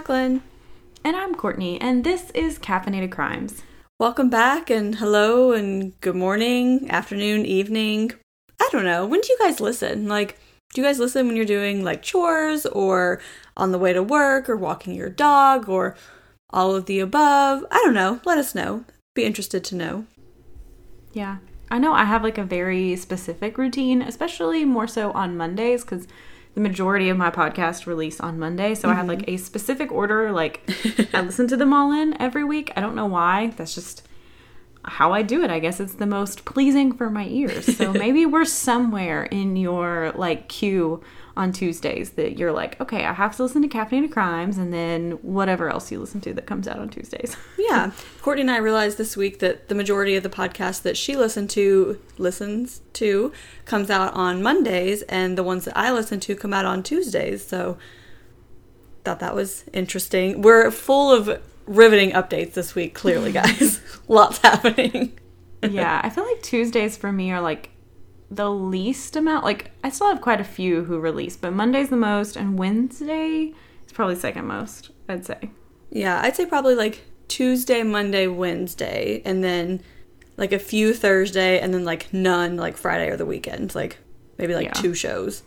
Jacqueline. And I'm Courtney, and this is Caffeinated Crimes. Welcome back, and hello, and good morning, afternoon, evening. I don't know. When do you guys listen? Like, do you guys listen when you're doing like chores or on the way to work or walking your dog or all of the above? I don't know. Let us know. Be interested to know. Yeah. I know I have like a very specific routine, especially more so on Mondays because the majority of my podcast release on Monday. So mm-hmm. I have like a specific order. Like I listen to them all in every week. I don't know why. That's just how I do it. I guess it's the most pleasing for my ears. So maybe we're somewhere in your like queue on Tuesdays that you're like, okay, I have to listen to Caffeinated Crimes and then whatever else you listen to that comes out on Tuesdays. yeah. Courtney and I realized this week that the majority of the podcast that she listened to listens to comes out on Mondays and the ones that I listen to come out on Tuesdays. So thought that was interesting. We're full of riveting updates this week, clearly, guys. Lots happening. yeah, I feel like Tuesdays for me are like the least amount. Like I still have quite a few who release, but Monday's the most, and Wednesday is probably second most. I'd say. Yeah, I'd say probably like Tuesday, Monday, Wednesday, and then like a few Thursday, and then like none like Friday or the weekend. Like maybe like yeah. two shows.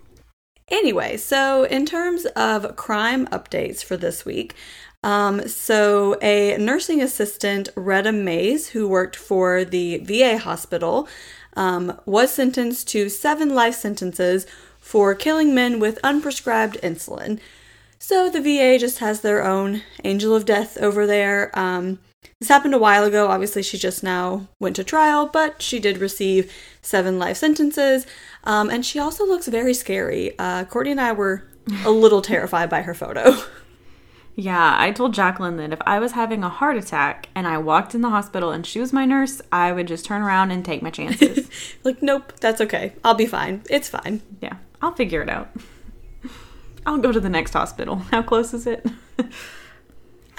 Anyway, so in terms of crime updates for this week, um, so a nursing assistant, Reta Mays, who worked for the VA hospital, um, was sentenced to seven life sentences for killing men with unprescribed insulin. So the VA just has their own angel of death over there. Um, this happened a while ago. Obviously, she just now went to trial, but she did receive seven life sentences. Um, and she also looks very scary. Uh, Courtney and I were a little terrified by her photo. Yeah, I told Jacqueline that if I was having a heart attack and I walked in the hospital and she was my nurse, I would just turn around and take my chances. like, nope, that's okay. I'll be fine. It's fine. Yeah, I'll figure it out. I'll go to the next hospital. How close is it?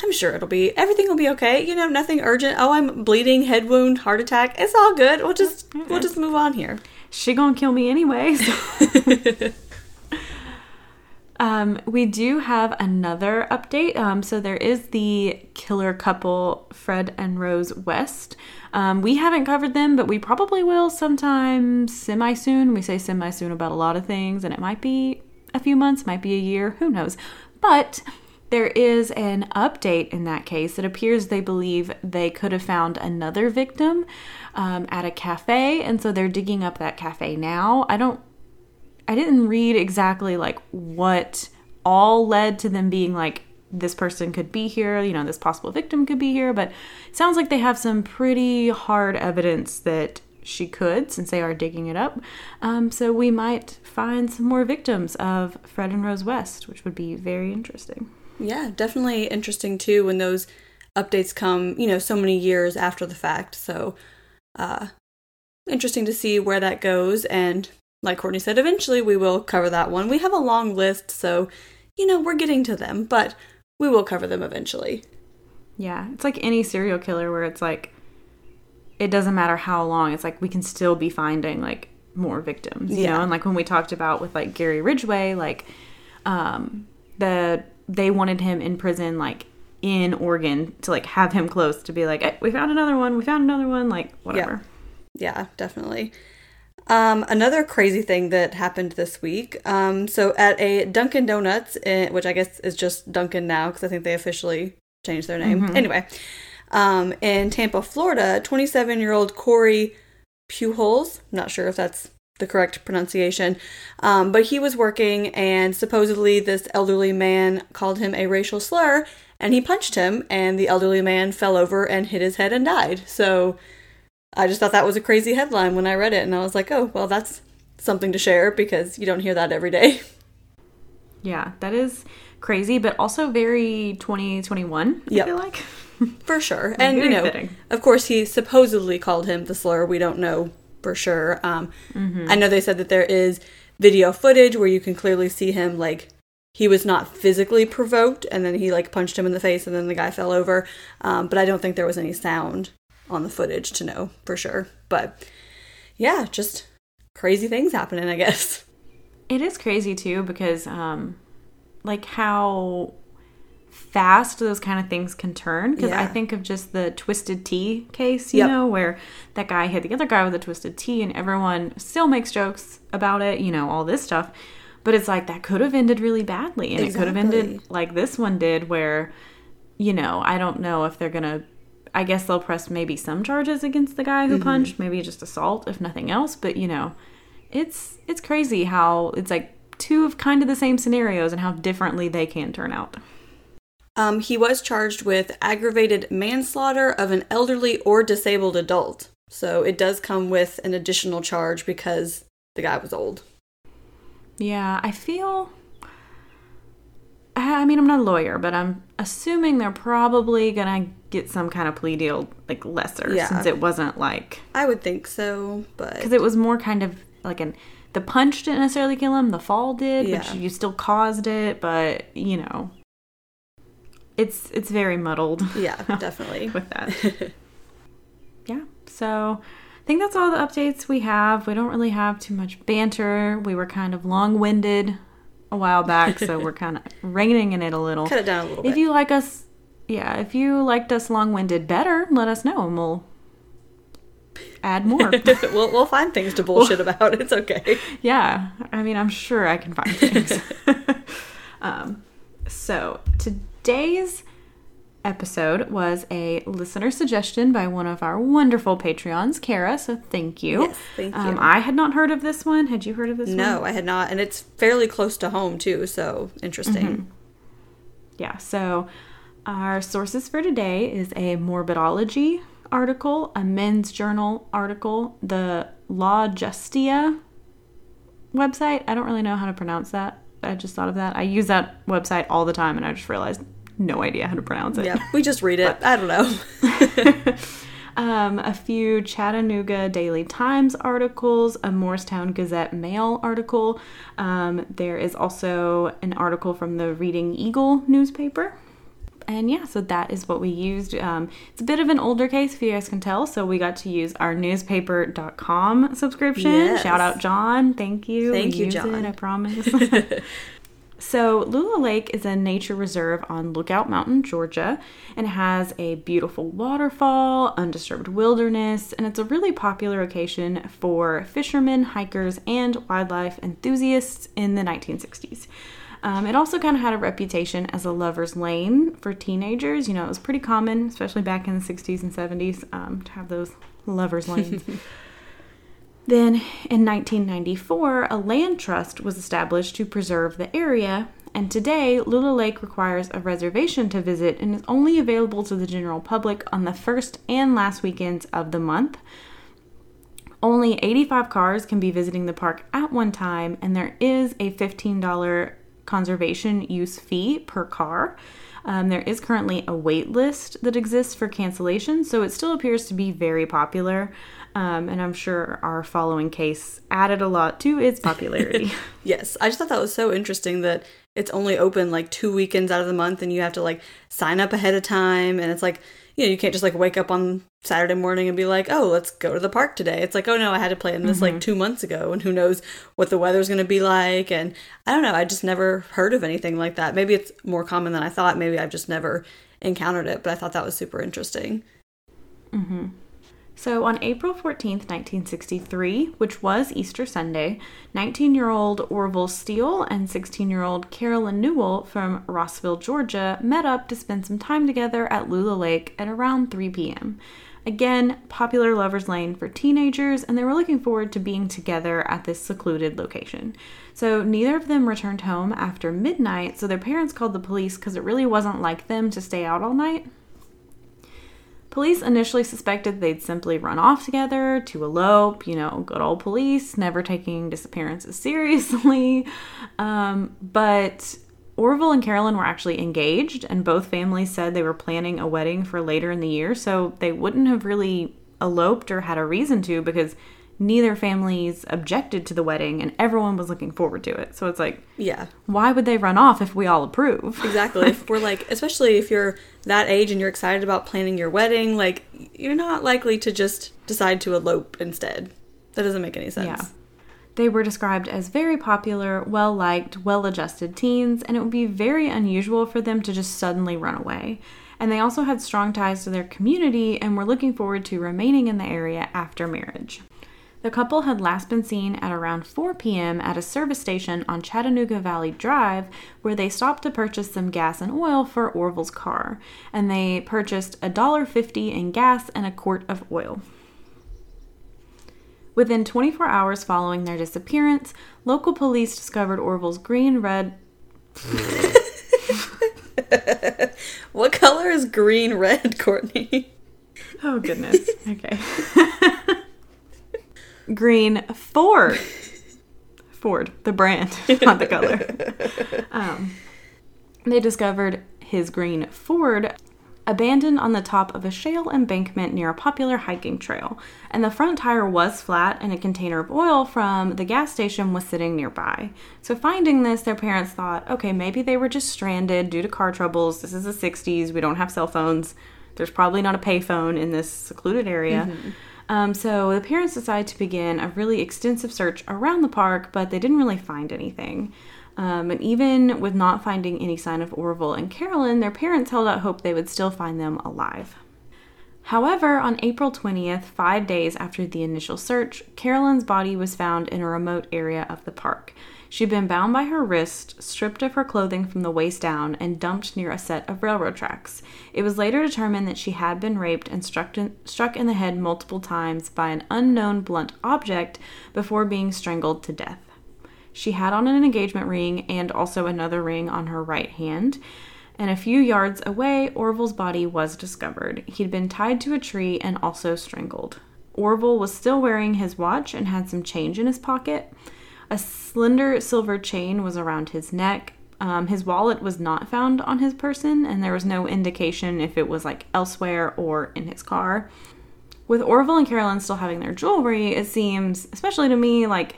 I'm sure it'll be everything will be okay. You know, nothing urgent. Oh, I'm bleeding, head wound, heart attack. It's all good. We'll just okay. we'll just move on here. She gonna kill me anyway. So. Um, we do have another update. Um, so there is the killer couple, Fred and Rose West. Um, we haven't covered them, but we probably will sometime semi soon. We say semi soon about a lot of things, and it might be a few months, might be a year, who knows. But there is an update in that case. It appears they believe they could have found another victim um, at a cafe, and so they're digging up that cafe now. I don't I didn't read exactly like what all led to them being like this person could be here, you know, this possible victim could be here, but sounds like they have some pretty hard evidence that she could since they are digging it up. Um, so we might find some more victims of Fred and Rose West, which would be very interesting. Yeah, definitely interesting too when those updates come, you know, so many years after the fact. So, uh, interesting to see where that goes and like Courtney said, eventually we will cover that one. We have a long list, so, you know, we're getting to them, but we will cover them eventually. Yeah, it's like any serial killer where it's like, it doesn't matter how long, it's like we can still be finding like more victims, you yeah. know? And like when we talked about with like Gary Ridgway, like, um, the, they wanted him in prison, like, in Oregon to like have him close to be like, hey, we found another one, we found another one, like, whatever. Yeah, yeah definitely. Um, another crazy thing that happened this week. Um, so at a Dunkin' Donuts, in, which I guess is just Dunkin' now because I think they officially changed their name. Mm-hmm. Anyway, um, in Tampa, Florida, 27 year old Corey Pujols, not sure if that's the correct pronunciation, um, but he was working and supposedly this elderly man called him a racial slur and he punched him and the elderly man fell over and hit his head and died. So I just thought that was a crazy headline when I read it, and I was like, oh, well, that's something to share because you don't hear that every day. Yeah, that is crazy, but also very 2021, I yep. feel like. for sure. And, you know, fitting. of course, he supposedly called him the slur. We don't know for sure. Um, mm-hmm. I know they said that there is video footage where you can clearly see him, like, he was not physically provoked, and then he, like, punched him in the face, and then the guy fell over. Um, but I don't think there was any sound on the footage to know for sure. But yeah, just crazy things happening, I guess. It is crazy too because um like how fast those kind of things can turn. Because I think of just the Twisted Tea case, you Yep. know, where that guy hit the other guy with a Twisted Tea, and everyone still makes jokes about it, you know, all this stuff. But it's like that could have ended really badly, and it could have ended like this one did, where, you know, I don't know if they're gonna. I guess they'll press maybe some charges against the guy Mm-hmm. who punched, maybe just assault, if nothing else. But you know, it's it's crazy how it's like two of kind of the same scenarios and how differently they can turn out. Um, he was charged with aggravated manslaughter of an elderly or disabled adult. So it does come with an additional charge because the guy was old. Yeah, I feel. I mean, I'm not a lawyer, but I'm assuming they're probably gonna get some kind of plea deal, like lesser, Yeah. since it wasn't like I would think so, but because it was more kind of like an the punch didn't necessarily kill him, the fall did, Yeah. which you still caused it, but you know, it's it's very muddled. yeah, definitely. with that. yeah. So I think that's all the updates we have. We don't really have too much banter. We were kind of long winded a while back, so we're kind of reining in it a little. Cut it down a little If bit. you like us, yeah, if you liked us long winded better, let us know and we'll add more. we'll, we'll find things to bullshit about. It's okay. yeah, I mean, I'm sure I can find things. um, so today's episode was a listener suggestion by one of our wonderful Patreons, Kara. So thank you. Yes, thank Um, you. I had not heard of this one. Had you heard of this one? No, I had not. And it's fairly close to home, too. So interesting. Yeah, so our sources for today is a morbidology article, a men's journal article, the Law Justia website. I don't really know how to pronounce that. I just thought of that. I use that website all the time and I just realized no idea how to pronounce it. Yeah, we just read it. I don't know. um, a few Chattanooga Daily Times articles, a Morristown Gazette Mail article. Um, there is also an article from the Reading Eagle newspaper. And yeah, so that is what we used. Um, it's a bit of an older case, if you guys can tell. So we got to use our newspaper.com subscription. Yes. Shout out, John. Thank you. Thank We you, John. It, I promise. So, Lula Lake is a nature reserve on Lookout Mountain, Georgia, and has a beautiful waterfall, undisturbed wilderness, and it's a really popular location for fishermen, hikers, and wildlife enthusiasts in the 1960s. Um, it also kind of had a reputation as a lover's lane for teenagers. You know, it was pretty common, especially back in the 60s and 70s, um, to have those lover's lanes. Then in 1994, a land trust was established to preserve the area, and today Lula Lake requires a reservation to visit and is only available to the general public on the first and last weekends of the month. Only 85 cars can be visiting the park at one time, and there is a $15 conservation use fee per car. Um, there is currently a wait list that exists for cancellation, so it still appears to be very popular. Um, and I'm sure our following case added a lot to its popularity. Yes, I just thought that was so interesting that it's only open like two weekends out of the month and you have to like sign up ahead of time. And it's like, you know, you can't just like wake up on Saturday morning and be like, oh, let's go to the park today. It's like, oh no, I had to plan this like two months ago and who knows what the weather's going to be like. And I don't know, I just never heard of anything like that. Maybe it's more common than I thought. Maybe I've just never encountered it, but I thought that was super interesting. So, on April 14th, 1963, which was Easter Sunday, 19 year old Orville Steele and 16 year old Carolyn Newell from Rossville, Georgia, met up to spend some time together at Lula Lake at around 3 p.m. Again, popular lovers' lane for teenagers, and they were looking forward to being together at this secluded location. So, neither of them returned home after midnight, so their parents called the police because it really wasn't like them to stay out all night. Police initially suspected they'd simply run off together to elope, you know, good old police, never taking disappearances seriously. Um, but Orville and Carolyn were actually engaged, and both families said they were planning a wedding for later in the year, so they wouldn't have really eloped or had a reason to because neither families objected to the wedding and everyone was looking forward to it. So it's like, Yeah, why would they run off if we all approve? exactly. if we're like, especially if you're that age and you're excited about planning your wedding, like, you're not likely to just decide to elope instead. That doesn't make any sense. Yeah. They were described as very popular, well liked, well adjusted teens, and it would be very unusual for them to just suddenly run away. And they also had strong ties to their community and were looking forward to remaining in the area after marriage. The couple had last been seen at around 4 p.m. at a service station on Chattanooga Valley Drive, where they stopped to purchase some gas and oil for Orville's car, and they purchased $1.50 in gas and a quart of oil. Within 24 hours following their disappearance, local police discovered Orville's green red. what color is green red, Courtney? Oh, goodness. Okay. green Ford. Ford, the brand, not the color. Um, they discovered his green Ford abandoned on the top of a shale embankment near a popular hiking trail, and the front tire was flat and a container of oil from the gas station was sitting nearby. So, finding this, their parents thought, okay, maybe they were just stranded due to car troubles. This is the 60s, we don't have cell phones. There's probably not a payphone in this secluded area. Mm-hmm. Um, so the parents decided to begin a really extensive search around the park, but they didn't really find anything. Um, and even with not finding any sign of Orville and Carolyn, their parents held out hope they would still find them alive. However, on April 20th, five days after the initial search, Carolyn's body was found in a remote area of the park. She'd been bound by her wrist, stripped of her clothing from the waist down, and dumped near a set of railroad tracks. It was later determined that she had been raped and struck in, struck in the head multiple times by an unknown blunt object before being strangled to death. She had on an engagement ring and also another ring on her right hand. And a few yards away, Orville's body was discovered. He'd been tied to a tree and also strangled. Orville was still wearing his watch and had some change in his pocket. A slender silver chain was around his neck. Um, his wallet was not found on his person, and there was no indication if it was like elsewhere or in his car. With Orville and Carolyn still having their jewelry, it seems, especially to me, like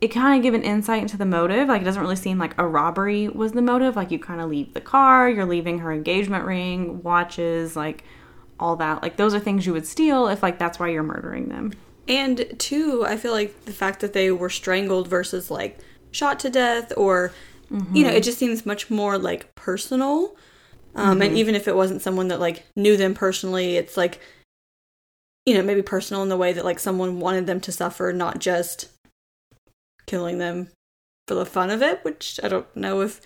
it kind of give an insight into the motive. Like it doesn't really seem like a robbery was the motive. Like you kind of leave the car, you're leaving her engagement ring, watches, like all that. Like those are things you would steal if like that's why you're murdering them. And two, I feel like the fact that they were strangled versus like shot to death or mm-hmm. you know, it just seems much more like personal. Um mm-hmm. and even if it wasn't someone that like knew them personally, it's like you know, maybe personal in the way that like someone wanted them to suffer, not just killing them for the fun of it, which I don't know if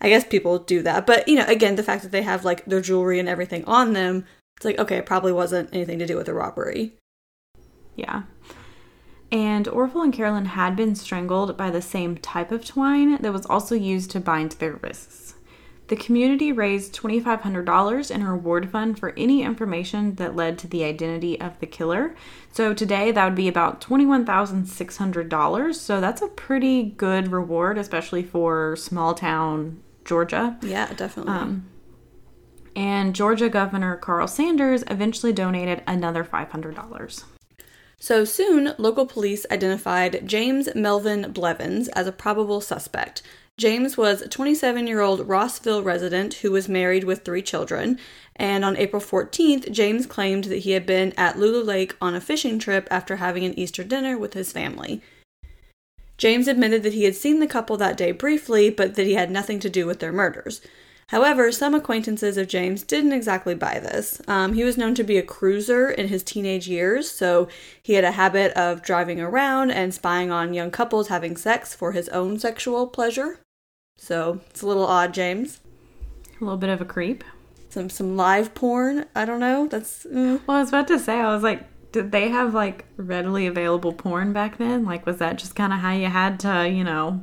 I guess people do that. But, you know, again, the fact that they have like their jewelry and everything on them, it's like, okay, it probably wasn't anything to do with the robbery. Yeah. And Orville and Carolyn had been strangled by the same type of twine that was also used to bind their wrists. The community raised $2,500 in a reward fund for any information that led to the identity of the killer. So today that would be about $21,600. So that's a pretty good reward, especially for small town Georgia. Yeah, definitely. Um, and Georgia Governor Carl Sanders eventually donated another $500. So soon, local police identified James Melvin Blevins as a probable suspect. James was a 27 year old Rossville resident who was married with three children. And on April 14th, James claimed that he had been at Lula Lake on a fishing trip after having an Easter dinner with his family. James admitted that he had seen the couple that day briefly, but that he had nothing to do with their murders. However, some acquaintances of James didn't exactly buy this. Um, he was known to be a cruiser in his teenage years, so he had a habit of driving around and spying on young couples having sex for his own sexual pleasure. So it's a little odd, James. A little bit of a creep. Some some live porn. I don't know. That's mm. well. I was about to say. I was like, did they have like readily available porn back then? Like, was that just kind of how you had to, you know,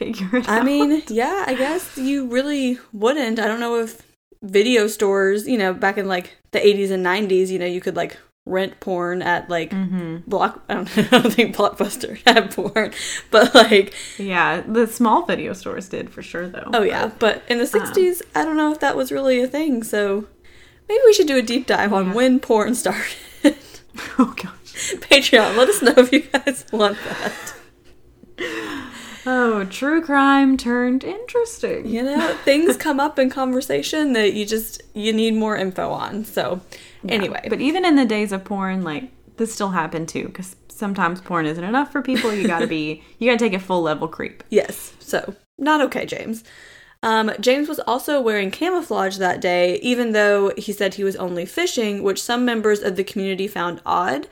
figure it I out. I mean, yeah, I guess you really wouldn't. I don't know if video stores, you know, back in like the 80s and 90s, you know, you could like rent porn at like mm-hmm. block I don't, I don't think blockbuster had porn but like yeah the small video stores did for sure though oh yeah but in the 60s um, i don't know if that was really a thing so maybe we should do a deep dive on yeah. when porn started oh gosh patreon let us know if you guys want that Oh, true crime turned interesting. You know, things come up in conversation that you just you need more info on. So, yeah. anyway, but even in the days of porn, like this still happened too, because sometimes porn isn't enough for people. You gotta be, you gotta take a full level creep. Yes. So, not okay, James. Um, James was also wearing camouflage that day, even though he said he was only fishing, which some members of the community found odd.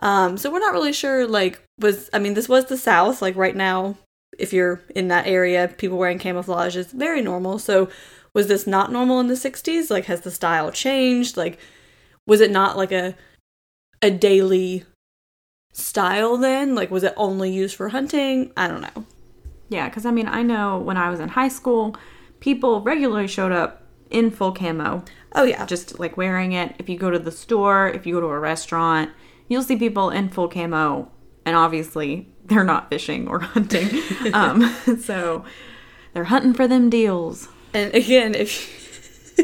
Um, so we're not really sure, like, was, I mean, this was the South. Like, right now, if you're in that area, people wearing camouflage is very normal. So was this not normal in the 60s? Like, has the style changed? Like, was it not like a, a daily style then? Like, was it only used for hunting? I don't know. Yeah, because I mean, I know when I was in high school, people regularly showed up in full camo. Oh, yeah. Just like wearing it. If you go to the store, if you go to a restaurant, you'll see people in full camo. And obviously, they're not fishing or hunting. um, so they're hunting for them deals. And again, if,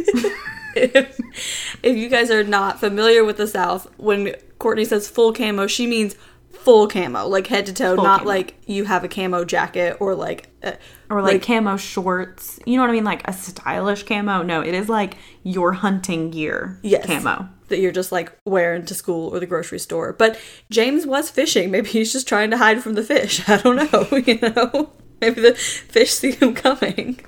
if if you guys are not familiar with the South, when Courtney says full camo, she means full camo, like head to toe, full not camo. like you have a camo jacket or like a, or like, like, camo shorts. You know what I mean? Like a stylish camo. No, it is like your hunting gear yes, camo that you're just like wearing to school or the grocery store. But James was fishing. Maybe he's just trying to hide from the fish. I don't know. You know, maybe the fish see him coming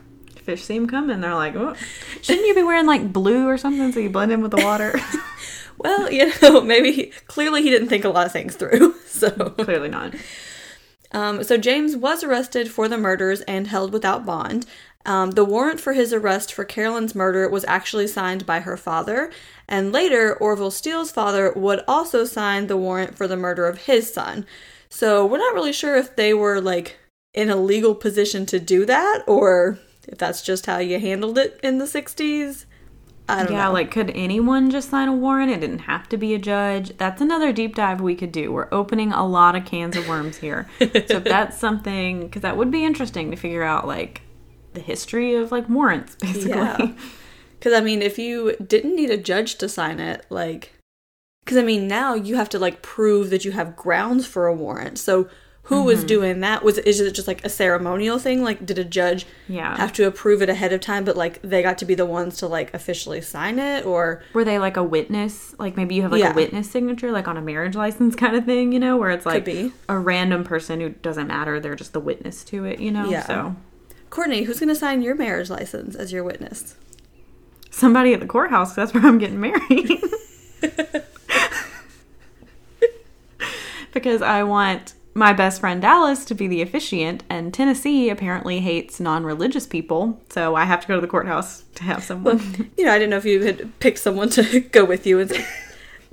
fish see him coming. They're like, oh. shouldn't you be wearing like blue or something so you blend in with the water? well, you know, maybe clearly he didn't think a lot of things through. So clearly not. Um, so James was arrested for the murders and held without bond. Um, the warrant for his arrest for Carolyn's murder was actually signed by her father, and later Orville Steele's father would also sign the warrant for the murder of his son. So we're not really sure if they were like in a legal position to do that or if that's just how you handled it in the 60s. I don't yeah, know. like could anyone just sign a warrant? It didn't have to be a judge. That's another deep dive we could do. We're opening a lot of cans of worms here. so if that's something, because that would be interesting to figure out, like the history of like warrants, basically. Yeah. Because I mean, if you didn't need a judge to sign it, like, because I mean, now you have to like prove that you have grounds for a warrant. So who mm-hmm. was doing that? Was is it just like a ceremonial thing? Like did a judge yeah. have to approve it ahead of time but like they got to be the ones to like officially sign it or? Were they like a witness? Like maybe you have like yeah. a witness signature like on a marriage license kind of thing you know where it's like a random person who doesn't matter they're just the witness to it you know yeah. so. Courtney who's going to sign your marriage license as your witness? Somebody at the courthouse that's where i'm getting married. Because i want my best friend Dallas to be the officiant, and Tennessee apparently hates non religious people, so I have to go to the courthouse to have someone. Well, you know, I didn't know if you had picked someone to go with you. And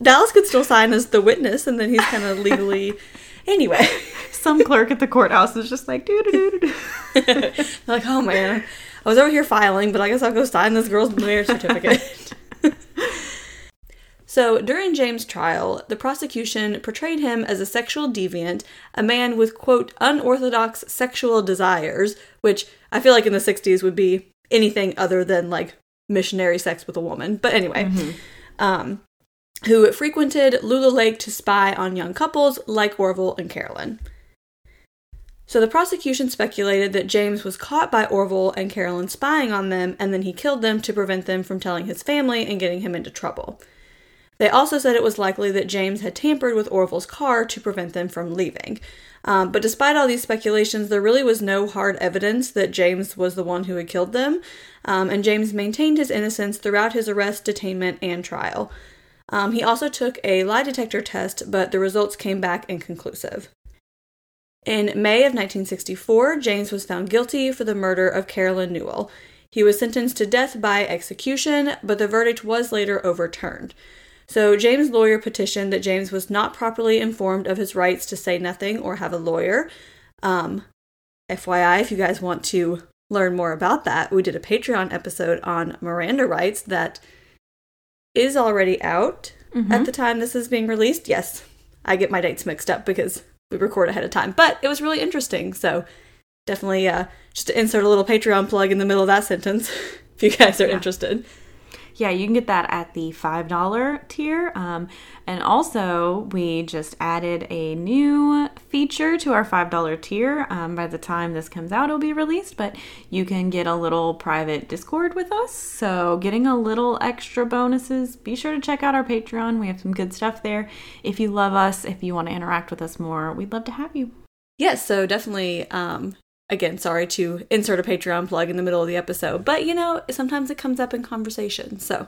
Dallas could still sign as the witness, and then he's kind of legally. Anyway, some clerk at the courthouse is just like, doo doo doo doo. Like, oh man, I was over here filing, but I guess I'll go sign this girl's marriage certificate. So, during James' trial, the prosecution portrayed him as a sexual deviant, a man with, quote, unorthodox sexual desires, which I feel like in the 60s would be anything other than like missionary sex with a woman. But anyway, mm-hmm. um, who frequented Lula Lake to spy on young couples like Orville and Carolyn. So the prosecution speculated that James was caught by Orville and Carolyn spying on them, and then he killed them to prevent them from telling his family and getting him into trouble. They also said it was likely that James had tampered with Orville's car to prevent them from leaving. Um, but despite all these speculations, there really was no hard evidence that James was the one who had killed them, um, and James maintained his innocence throughout his arrest, detainment, and trial. Um, he also took a lie detector test, but the results came back inconclusive. In May of 1964, James was found guilty for the murder of Carolyn Newell. He was sentenced to death by execution, but the verdict was later overturned. So James' lawyer petitioned that James was not properly informed of his rights to say nothing or have a lawyer. Um, FYI, if you guys want to learn more about that, we did a Patreon episode on Miranda rights that is already out mm-hmm. at the time this is being released. Yes, I get my dates mixed up because we record ahead of time, but it was really interesting. So definitely uh, just to insert a little Patreon plug in the middle of that sentence if you guys are yeah. interested yeah, you can get that at the $5 tier. Um, and also, we just added a new feature to our $5 tier. Um, by the time this comes out, it'll be released, but you can get a little private Discord with us. So, getting a little extra bonuses, be sure to check out our Patreon. We have some good stuff there. If you love us, if you want to interact with us more, we'd love to have you. Yes, so definitely um, again, sorry to insert a Patreon plug in the middle of the episode, but you know, sometimes it comes up in conversation. So,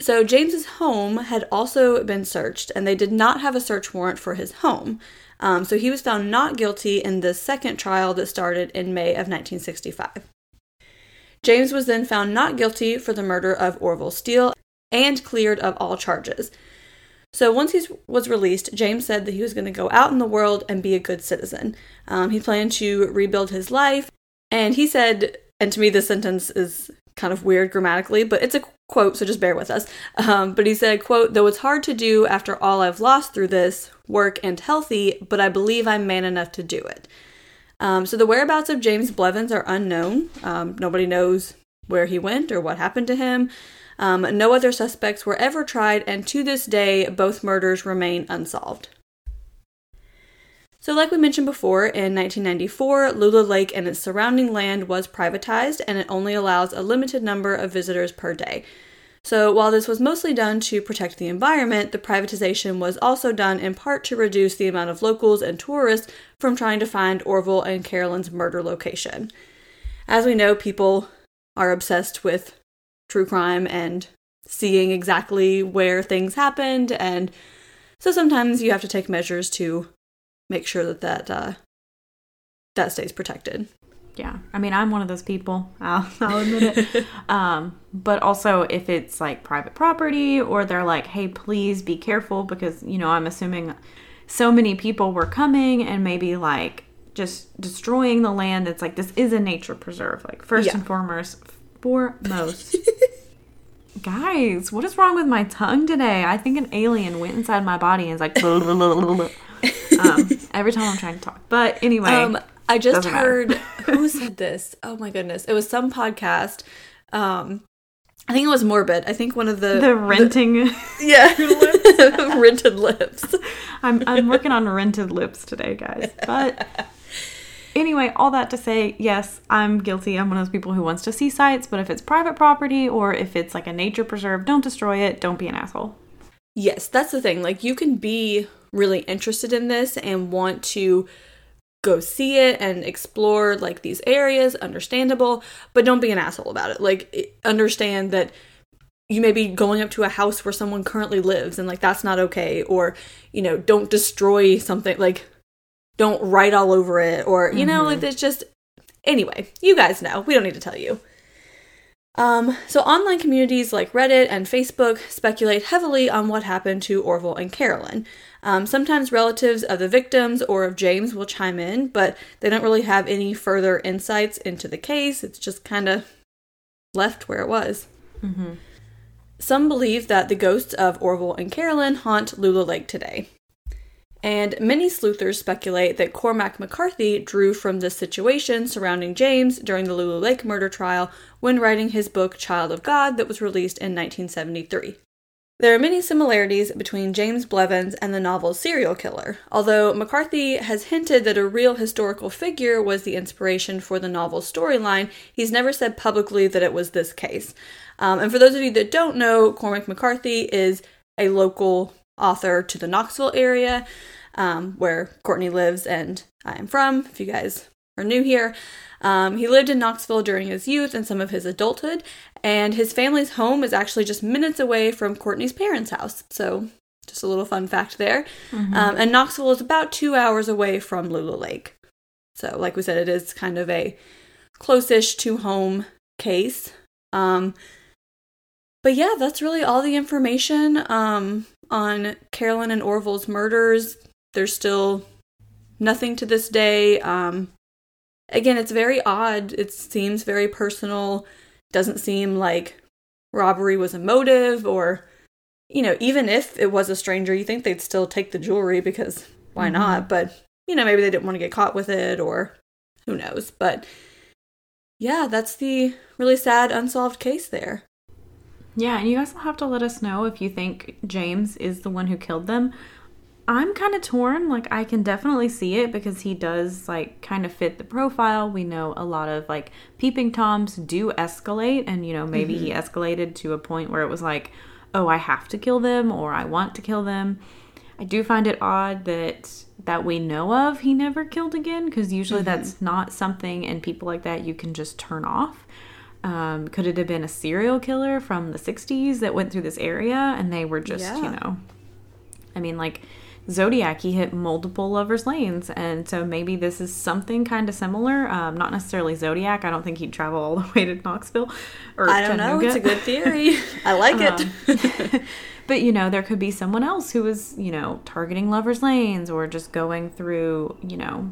so James's home had also been searched, and they did not have a search warrant for his home. Um, so he was found not guilty in the second trial that started in May of 1965. James was then found not guilty for the murder of Orville Steele and cleared of all charges. So once he was released, James said that he was going to go out in the world and be a good citizen. Um, he planned to rebuild his life, and he said, and to me this sentence is kind of weird grammatically, but it's a quote, so just bear with us. Um, but he said, "quote Though it's hard to do after all I've lost through this work and healthy, but I believe I'm man enough to do it." Um, so the whereabouts of James Blevins are unknown. Um, nobody knows where he went or what happened to him. Um, no other suspects were ever tried, and to this day, both murders remain unsolved. So, like we mentioned before, in 1994, Lula Lake and its surrounding land was privatized, and it only allows a limited number of visitors per day. So, while this was mostly done to protect the environment, the privatization was also done in part to reduce the amount of locals and tourists from trying to find Orville and Carolyn's murder location. As we know, people are obsessed with true crime and seeing exactly where things happened. And so sometimes you have to take measures to make sure that that uh, that stays protected. Yeah. I mean i'm one of those people. I'll, I'll admit it. Um, but also if it's like private property or they're like hey please be careful because you know i'm assuming so many people were coming and maybe like just destroying the land. It's like this is a nature preserve like first yeah. and foremost foremost. Guys, what is wrong with my tongue today? I think an alien went inside my body and is like um, every time I'm trying to talk. But anyway, um, I just heard who said this. Oh my goodness, it was some podcast. Um, I think it was morbid. I think one of the the renting, the, yeah, rented lips. I'm I'm working on rented lips today, guys. But Anyway, all that to say, yes, I'm guilty. I'm one of those people who wants to see sites, but if it's private property or if it's like a nature preserve, don't destroy it. Don't be an asshole. Yes, that's the thing. Like, you can be really interested in this and want to go see it and explore like these areas, understandable, but don't be an asshole about it. Like, understand that you may be going up to a house where someone currently lives and like that's not okay or you know don't destroy something like don't write all over it or you know mm-hmm. like it's just anyway you guys know. We don't need to tell you. Um, so online communities like reddit and facebook speculate heavily on what happened to orville and carolyn. Um, sometimes relatives of the victims or of james will chime in but they don't really have any further insights into the case. It's just kind of left where it was. Mm-hmm. some believe that the ghosts of orville and carolyn haunt lula lake today and many sleuthers speculate that Cormac McCarthy drew from this situation surrounding James during the Lula Lake murder trial when writing his book Child of God that was released in 1973. There are many similarities between James Blevins and the novel serial killer, although McCarthy has hinted that a real historical figure was the inspiration for the novel's storyline, he's never said publicly that it was this case. Um, and for those of you that don't know, Cormac McCarthy is a local author to the Knoxville area um, where Courtney lives and I am from, if you guys are new here. Um, he lived in Knoxville during his youth and some of his adulthood, and his family's home is actually just minutes away from Courtney's parents' house. So, just a little fun fact there. Mm-hmm. Um, and Knoxville is about two hours away from Lula Lake. So, like we said, it is kind of a close-ish to home case. Um, but yeah, that's really all the information um, on Carolyn and Orville's murders. There's still nothing to this day. Um, again, it's very odd. It seems very personal. Doesn't seem like robbery was a motive, or, you know, even if it was a stranger, you think they'd still take the jewelry because why mm-hmm. not? But, you know, maybe they didn't want to get caught with it, or who knows. But yeah, that's the really sad unsolved case there. Yeah, and you guys will have to let us know if you think James is the one who killed them I'm kind of torn. Like, I can definitely see it because he does, like, kind of fit the profile. We know a lot of, like, peeping toms do escalate. And, you know, maybe mm-hmm. he escalated to a point where it was like, oh, I have to kill them or I want to kill them. I do find it odd that that we know of he never killed again because usually mm-hmm. that's not something and people like that you can just turn off. Um, could it have been a serial killer from the 60s that went through this area and they were just, yeah. you know, I mean, like Zodiac, he hit multiple lovers' lanes, and so maybe this is something kind of similar. Um, not necessarily Zodiac. I don't think he'd travel all the way to Knoxville. Or I don't know. It's a good theory. I like um, it. but you know, there could be someone else who was, you know, targeting lovers' lanes or just going through, you know,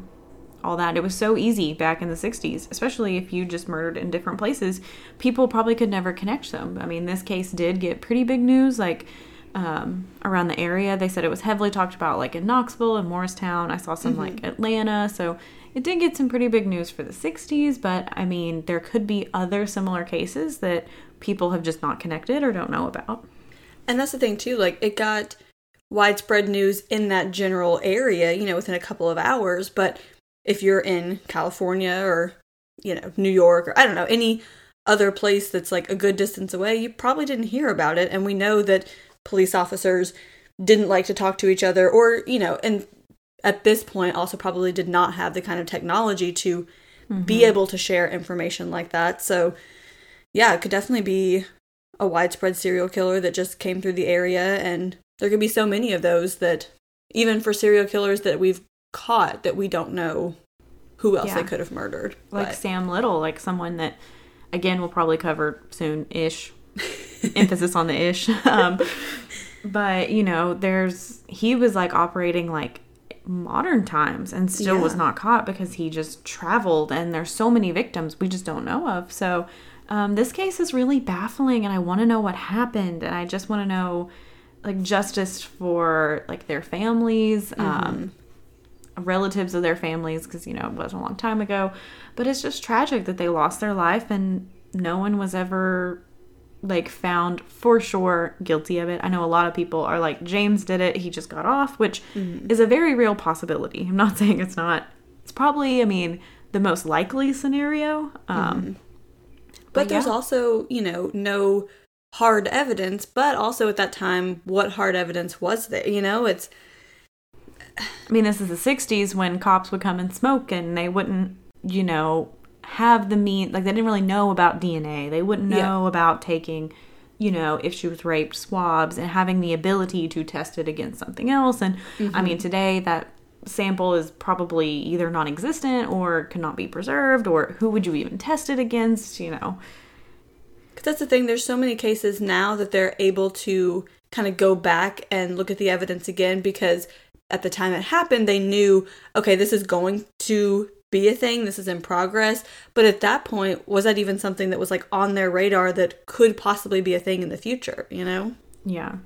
all that. It was so easy back in the 60s, especially if you just murdered in different places. People probably could never connect them. I mean, this case did get pretty big news. Like, um, around the area. They said it was heavily talked about, like in Knoxville and Morristown. I saw some mm-hmm. like Atlanta. So it did get some pretty big news for the 60s, but I mean, there could be other similar cases that people have just not connected or don't know about. And that's the thing, too. Like, it got widespread news in that general area, you know, within a couple of hours. But if you're in California or, you know, New York or I don't know, any other place that's like a good distance away, you probably didn't hear about it. And we know that police officers didn't like to talk to each other or you know and at this point also probably did not have the kind of technology to mm-hmm. be able to share information like that so yeah it could definitely be a widespread serial killer that just came through the area and there could be so many of those that even for serial killers that we've caught that we don't know who else yeah. they could have murdered like but. sam little like someone that again we'll probably cover soon ish emphasis on the ish. Um, but you know, there's he was like operating like modern times and still yeah. was not caught because he just traveled and there's so many victims we just don't know of. So um, this case is really baffling and I want to know what happened and I just want to know like justice for like their families. Mm-hmm. Um, relatives of their families because you know it was a long time ago but it's just tragic that they lost their life and no one was ever like found for sure guilty of it. I know a lot of people are like James did it, he just got off, which mm-hmm. is a very real possibility. I'm not saying it's not. It's probably, I mean, the most likely scenario. Um, mm-hmm. But, but there's yeah. also, you know, no hard evidence, but also at that time what hard evidence was there, you know? It's I mean, this is the 60s when cops would come and smoke and they wouldn't, you know, have the mean like they didn't really know about DNA. They wouldn't know yeah. about taking, you know, if she was raped swabs and having the ability to test it against something else. And mm-hmm. I mean, today that sample is probably either non-existent or cannot be preserved or who would you even test it against, you know. Cuz that's the thing, there's so many cases now that they're able to kind of go back and look at the evidence again because at the time it happened they knew okay, this is going to be a thing. This is in progress. But at that point, was that even something that was like on their radar that could possibly be a thing in the future, you know? Yeah.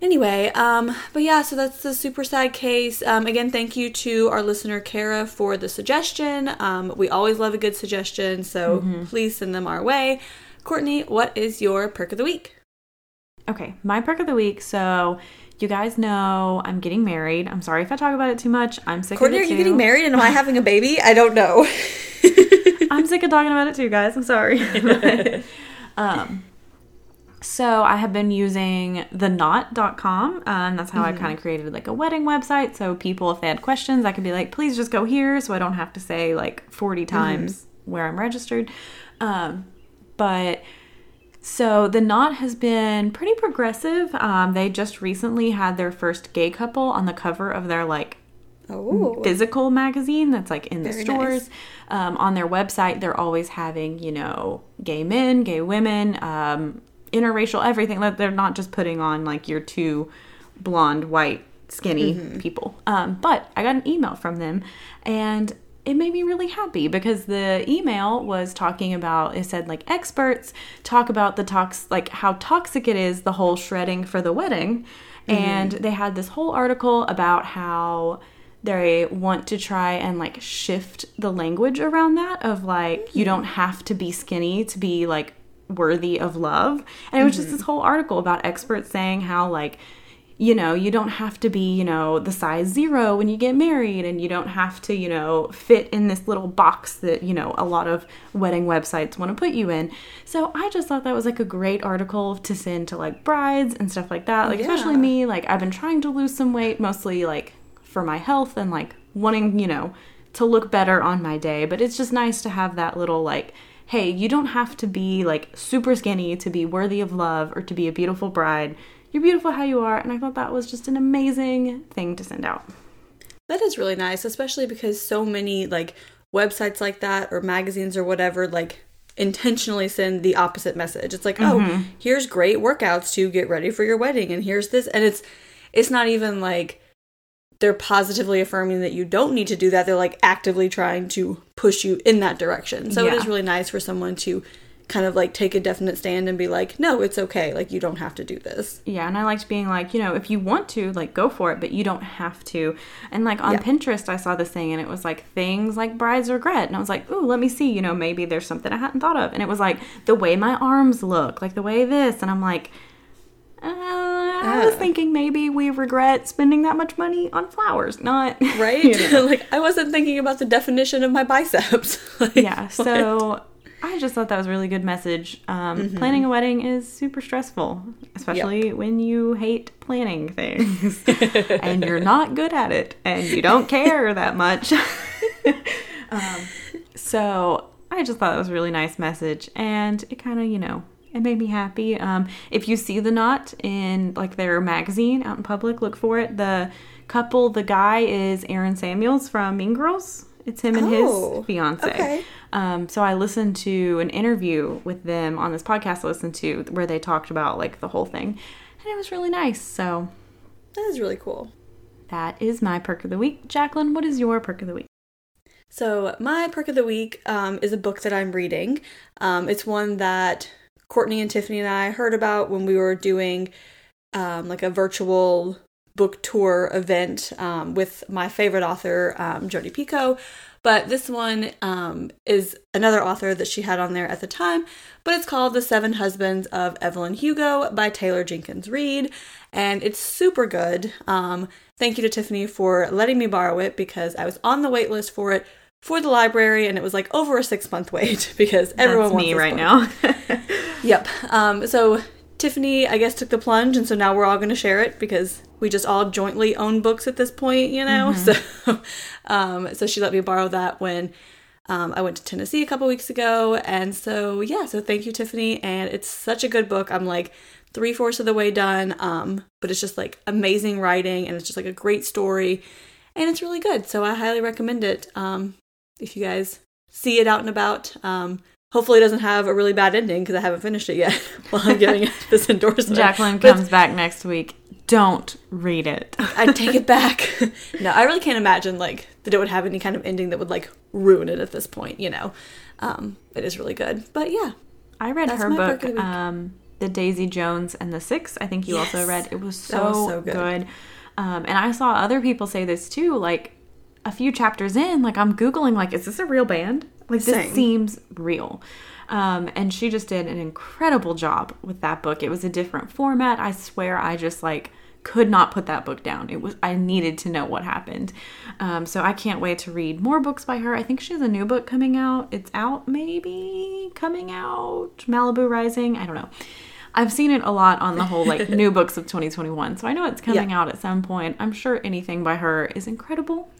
Anyway, um, but yeah, so that's the super sad case. Um, again, thank you to our listener Kara for the suggestion. Um, we always love a good suggestion, so mm-hmm. please send them our way. Courtney, what is your perk of the week? Okay, my perk of the week. So you guys know I'm getting married. I'm sorry if I talk about it too much. I'm sick Courtney, of it are you getting married and am I having a baby? I don't know. I'm sick of talking about it too, guys. I'm sorry. um, so I have been using the knot.com. Um, that's how mm-hmm. I kind of created like a wedding website. So people, if they had questions, I could be like, please just go here. So I don't have to say like 40 times mm-hmm. where I'm registered. Um, but so the knot has been pretty progressive. Um, they just recently had their first gay couple on the cover of their like oh. physical magazine that's like in Very the stores. Nice. Um, on their website, they're always having you know gay men, gay women, um, interracial, everything. That they're not just putting on like your two blonde, white, skinny mm-hmm. people. Um, but I got an email from them, and it made me really happy because the email was talking about it said like experts talk about the tox like how toxic it is the whole shredding for the wedding mm-hmm. and they had this whole article about how they want to try and like shift the language around that of like mm-hmm. you don't have to be skinny to be like worthy of love and it was mm-hmm. just this whole article about experts saying how like you know, you don't have to be, you know, the size zero when you get married, and you don't have to, you know, fit in this little box that, you know, a lot of wedding websites want to put you in. So I just thought that was like a great article to send to like brides and stuff like that. Like, yeah. especially me, like, I've been trying to lose some weight, mostly like for my health and like wanting, you know, to look better on my day. But it's just nice to have that little like, hey, you don't have to be like super skinny to be worthy of love or to be a beautiful bride you're beautiful how you are. And I thought that was just an amazing thing to send out. That is really nice, especially because so many like websites like that or magazines or whatever like intentionally send the opposite message. It's like, oh, mm-hmm. oh, here's great workouts to get ready for your wedding and here's this and it's it's not even like they're positively affirming that you don't need to do that. They're like actively trying to push you in that direction. So yeah. it is really nice for someone to kind of like take a definite stand and be like, no, it's okay. Like, you don't have to do this. Yeah. And I liked being like, you know, if you want to, like, go for it, but you don't have to. And like on yeah. Pinterest, I saw this thing and it was like things like bride's regret. And I was like, oh, let me see, you know, maybe there's something I hadn't thought of. And it was like the way my arms look, like the way this. And I'm like, uh, I was thinking maybe we regret spending that much money on flowers, not right. You know. like I wasn't thinking about the definition of my biceps. like, yeah, so I just thought that was a really good message. Um, mm-hmm. Planning a wedding is super stressful, especially yep. when you hate planning things and you're not good at it and you don't care that much. um, so I just thought it was a really nice message and it kind of, you know, it made me happy. Um, if you see the knot in like their magazine out in public, look for it. The couple, the guy is Aaron Samuels from Mean Girls. It's him and oh, his fiance. Okay. Um, so I listened to an interview with them on this podcast I listened to where they talked about like the whole thing, and it was really nice. So that is really cool. That is my perk of the week. Jacqueline, what is your perk of the week? So my perk of the week um, is a book that I'm reading. Um, it's one that Courtney and Tiffany and I heard about when we were doing um, like a virtual book tour event um, with my favorite author, um, Jodi Picoult. But this one um, is another author that she had on there at the time, but it's called The Seven Husbands of Evelyn Hugo by Taylor Jenkins Reid, and it's super good. Um, thank you to Tiffany for letting me borrow it because I was on the wait list for it for the library and it was like over a six month wait because everyone That's wants me right book. now. yep. Um, so Tiffany, I guess, took the plunge, and so now we're all going to share it because we just all jointly own books at this point, you know. Mm-hmm. So, um, so she let me borrow that when um, I went to Tennessee a couple weeks ago, and so yeah, so thank you, Tiffany. And it's such a good book. I'm like three fourths of the way done, um, but it's just like amazing writing, and it's just like a great story, and it's really good. So I highly recommend it. Um, if you guys see it out and about. Um, hopefully it doesn't have a really bad ending because I haven't finished it yet while I'm giving this endorsement. Jacqueline comes back next week. Don't read it. I take it back. no, I really can't imagine like that it would have any kind of ending that would like ruin it at this point. You know, um, it is really good. But yeah, I read her book, the, um, the Daisy Jones and the Six. I think you yes. also read. It was so, was so good. good. Um, and I saw other people say this too. Like a few chapters in, like I'm googling, like, is this a real band? Like this seems real. Um, and she just did an incredible job with that book. It was a different format. I swear, I just like could not put that book down. It was I needed to know what happened. Um, so I can't wait to read more books by her. I think she has a new book coming out. It's out maybe coming out. Malibu Rising. I don't know. I've seen it a lot on the whole like new books of 2021. So I know it's coming yeah. out at some point. I'm sure anything by her is incredible.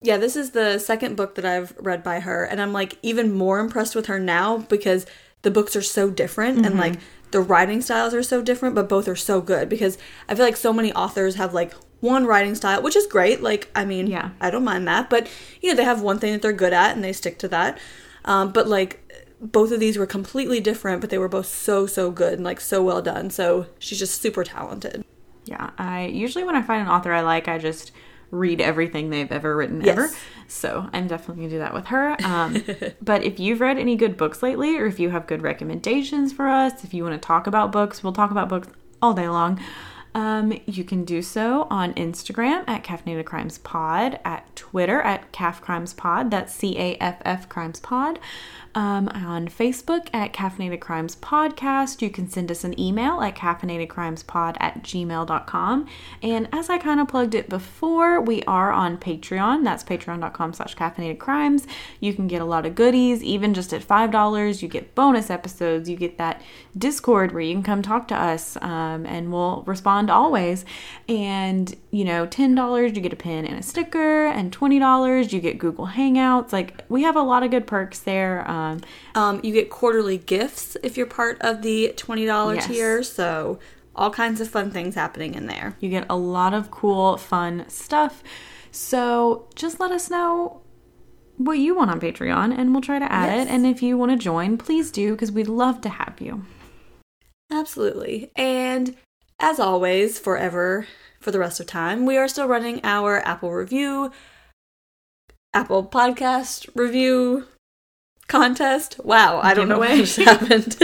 Yeah, this is the second book that I've read by her, and I'm like even more impressed with her now because the books are so different mm-hmm. and like the writing styles are so different, but both are so good because I feel like so many authors have like one writing style, which is great. Like, I mean, yeah, I don't mind that, but you know, they have one thing that they're good at and they stick to that. Um, but like, both of these were completely different, but they were both so so good and like so well done. So she's just super talented. Yeah, I usually when I find an author I like, I just read everything they've ever written yes. ever. So I'm definitely gonna do that with her. Um, but if you've read any good books lately, or if you have good recommendations for us, if you want to talk about books, we'll talk about books all day long. Um, you can do so on Instagram at Caffeinated Crimes Pod, at Twitter at Caff Crimes Pod. That's C A F F Crimes Pod. Um, on Facebook at Caffeinated Crimes Podcast. You can send us an email at caffeinatedcrimespod at gmail.com. And as I kind of plugged it before, we are on Patreon. That's patreon.com slash caffeinated crimes. You can get a lot of goodies, even just at $5. You get bonus episodes. You get that Discord where you can come talk to us um, and we'll respond always. And, you know, $10, you get a pin and a sticker, and $20, you get Google Hangouts. Like, we have a lot of good perks there. Um, um, you get quarterly gifts if you're part of the $20 yes. tier. So, all kinds of fun things happening in there. You get a lot of cool, fun stuff. So, just let us know what you want on Patreon and we'll try to add yes. it. And if you want to join, please do because we'd love to have you. Absolutely. And as always, forever, for the rest of time, we are still running our Apple review, Apple podcast review contest. Wow, I don't know what just happened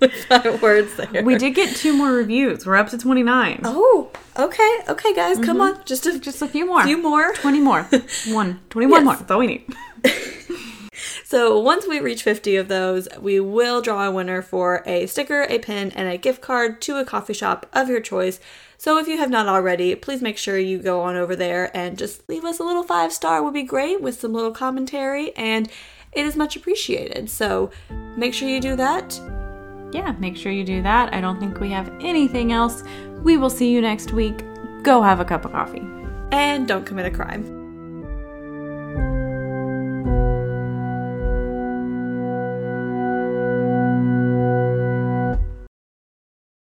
my words there. We did get two more reviews. We're up to 29. Oh, okay. Okay, guys, mm-hmm. come on. Just a, just a few more. few more. 20 more. One. 21 yes. more. That's all we need. So once we reach 50 of those, we will draw a winner for a sticker, a pin, and a gift card to a coffee shop of your choice. So if you have not already, please make sure you go on over there and just leave us a little five star would be great with some little commentary and it is much appreciated. So make sure you do that. Yeah, make sure you do that. I don't think we have anything else. We will see you next week. Go have a cup of coffee. And don't commit a crime.